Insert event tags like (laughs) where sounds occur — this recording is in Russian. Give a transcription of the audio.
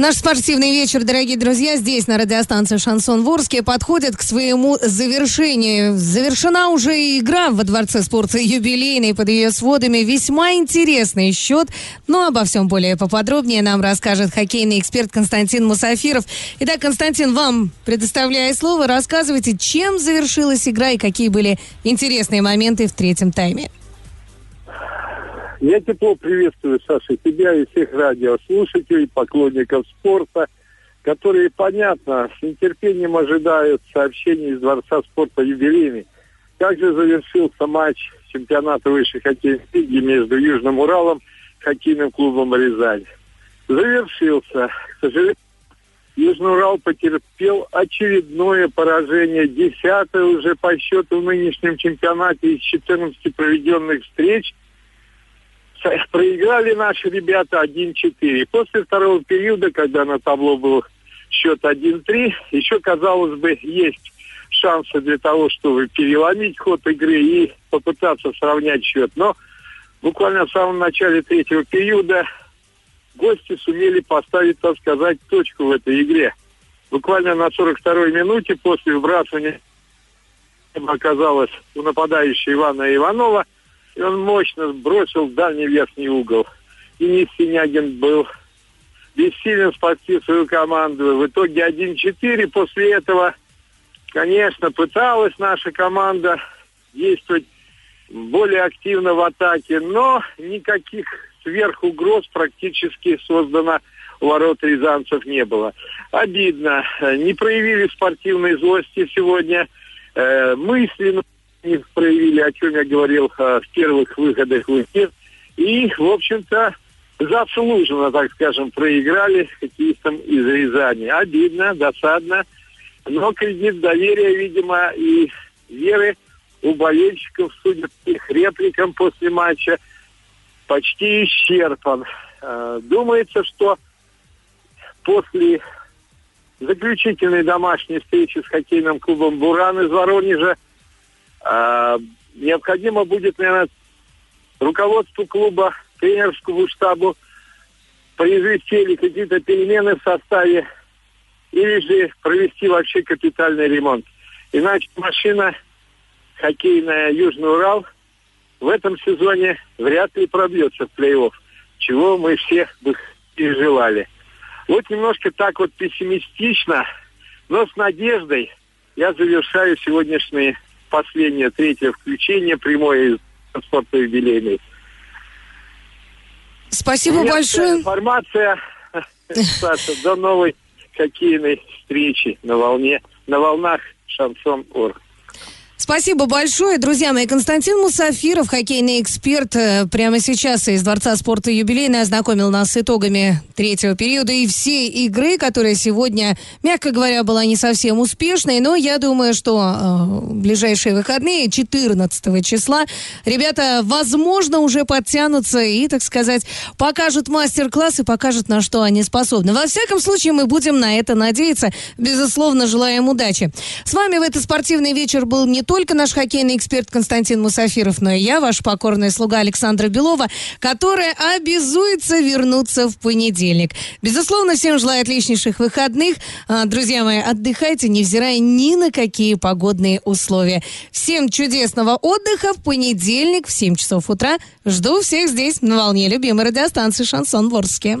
Наш спортивный вечер, дорогие друзья, здесь на радиостанции «Шансон Ворске» подходит к своему завершению. Завершена уже игра во Дворце спорта юбилейной под ее сводами. Весьма интересный счет, но обо всем более поподробнее нам расскажет хоккейный эксперт Константин Мусафиров. Итак, Константин, вам предоставляю слово. Рассказывайте, чем завершилась игра и какие были интересные моменты в третьем тайме. Я тепло приветствую, Саша, тебя и всех радиослушателей, поклонников спорта, которые, понятно, с нетерпением ожидают сообщений из Дворца спорта юбилейный. Как же завершился матч чемпионата высшей хоккейной лиги между Южным Уралом и хоккейным клубом «Рязань»? Завершился. К сожалению, Южный Урал потерпел очередное поражение, десятое уже по счету в нынешнем чемпионате из 14 проведенных встреч – проиграли наши ребята 1-4. После второго периода, когда на табло был счет 1-3, еще, казалось бы, есть шансы для того, чтобы переломить ход игры и попытаться сравнять счет. Но буквально в самом начале третьего периода гости сумели поставить, так сказать, точку в этой игре. Буквально на 42-й минуте после выбрасывания оказалось у нападающего Ивана Иванова – и он мощно сбросил в дальний верхний угол. Денис Синягин был бессилен спасти свою команду. В итоге 1-4. После этого, конечно, пыталась наша команда действовать более активно в атаке, но никаких сверхугроз практически создано ворот рязанцев не было. Обидно. Не проявили спортивной злости сегодня. Э, мысленно их проявили, о чем я говорил а, в первых выходах в эфир. И, в общем-то, заслуженно, так скажем, проиграли хоккеистам из Рязани. Обидно, досадно. Но кредит доверия, видимо, и веры у болельщиков, судя по их репликам после матча, почти исчерпан. А, думается, что после заключительной домашней встречи с хоккейным клубом «Буран» из Воронежа необходимо будет, наверное, руководству клуба, тренерскому штабу произвести или какие-то перемены в составе, или же провести вообще капитальный ремонт. Иначе машина хоккейная Южный Урал в этом сезоне вряд ли пробьется в плей-офф, чего мы все бы и желали. Вот немножко так вот пессимистично, но с надеждой я завершаю сегодняшние последнее, третье включение прямое из транспорта юбилейный. Спасибо большое. Информация, (laughs) Саша, до новой хоккейной встречи на волне, на волнах Шансон Орг. Спасибо большое, друзья мои. Константин Мусафиров, хоккейный эксперт, э, прямо сейчас из Дворца спорта юбилейный ознакомил нас с итогами третьего периода и всей игры, которая сегодня, мягко говоря, была не совсем успешной, но я думаю, что э, ближайшие выходные, 14 числа, ребята, возможно, уже подтянутся и, так сказать, покажут мастер-класс и покажут, на что они способны. Во всяком случае, мы будем на это надеяться. Безусловно, желаем удачи. С вами в этот спортивный вечер был не только наш хоккейный эксперт Константин Мусафиров, но и я, ваш покорная слуга Александра Белова, которая обязуется вернуться в понедельник. Безусловно, всем желаю отличнейших выходных. А, друзья мои, отдыхайте, невзирая ни на какие погодные условия. Всем чудесного отдыха в понедельник в 7 часов утра. Жду всех здесь, на волне любимой радиостанции «Шансон Ворске».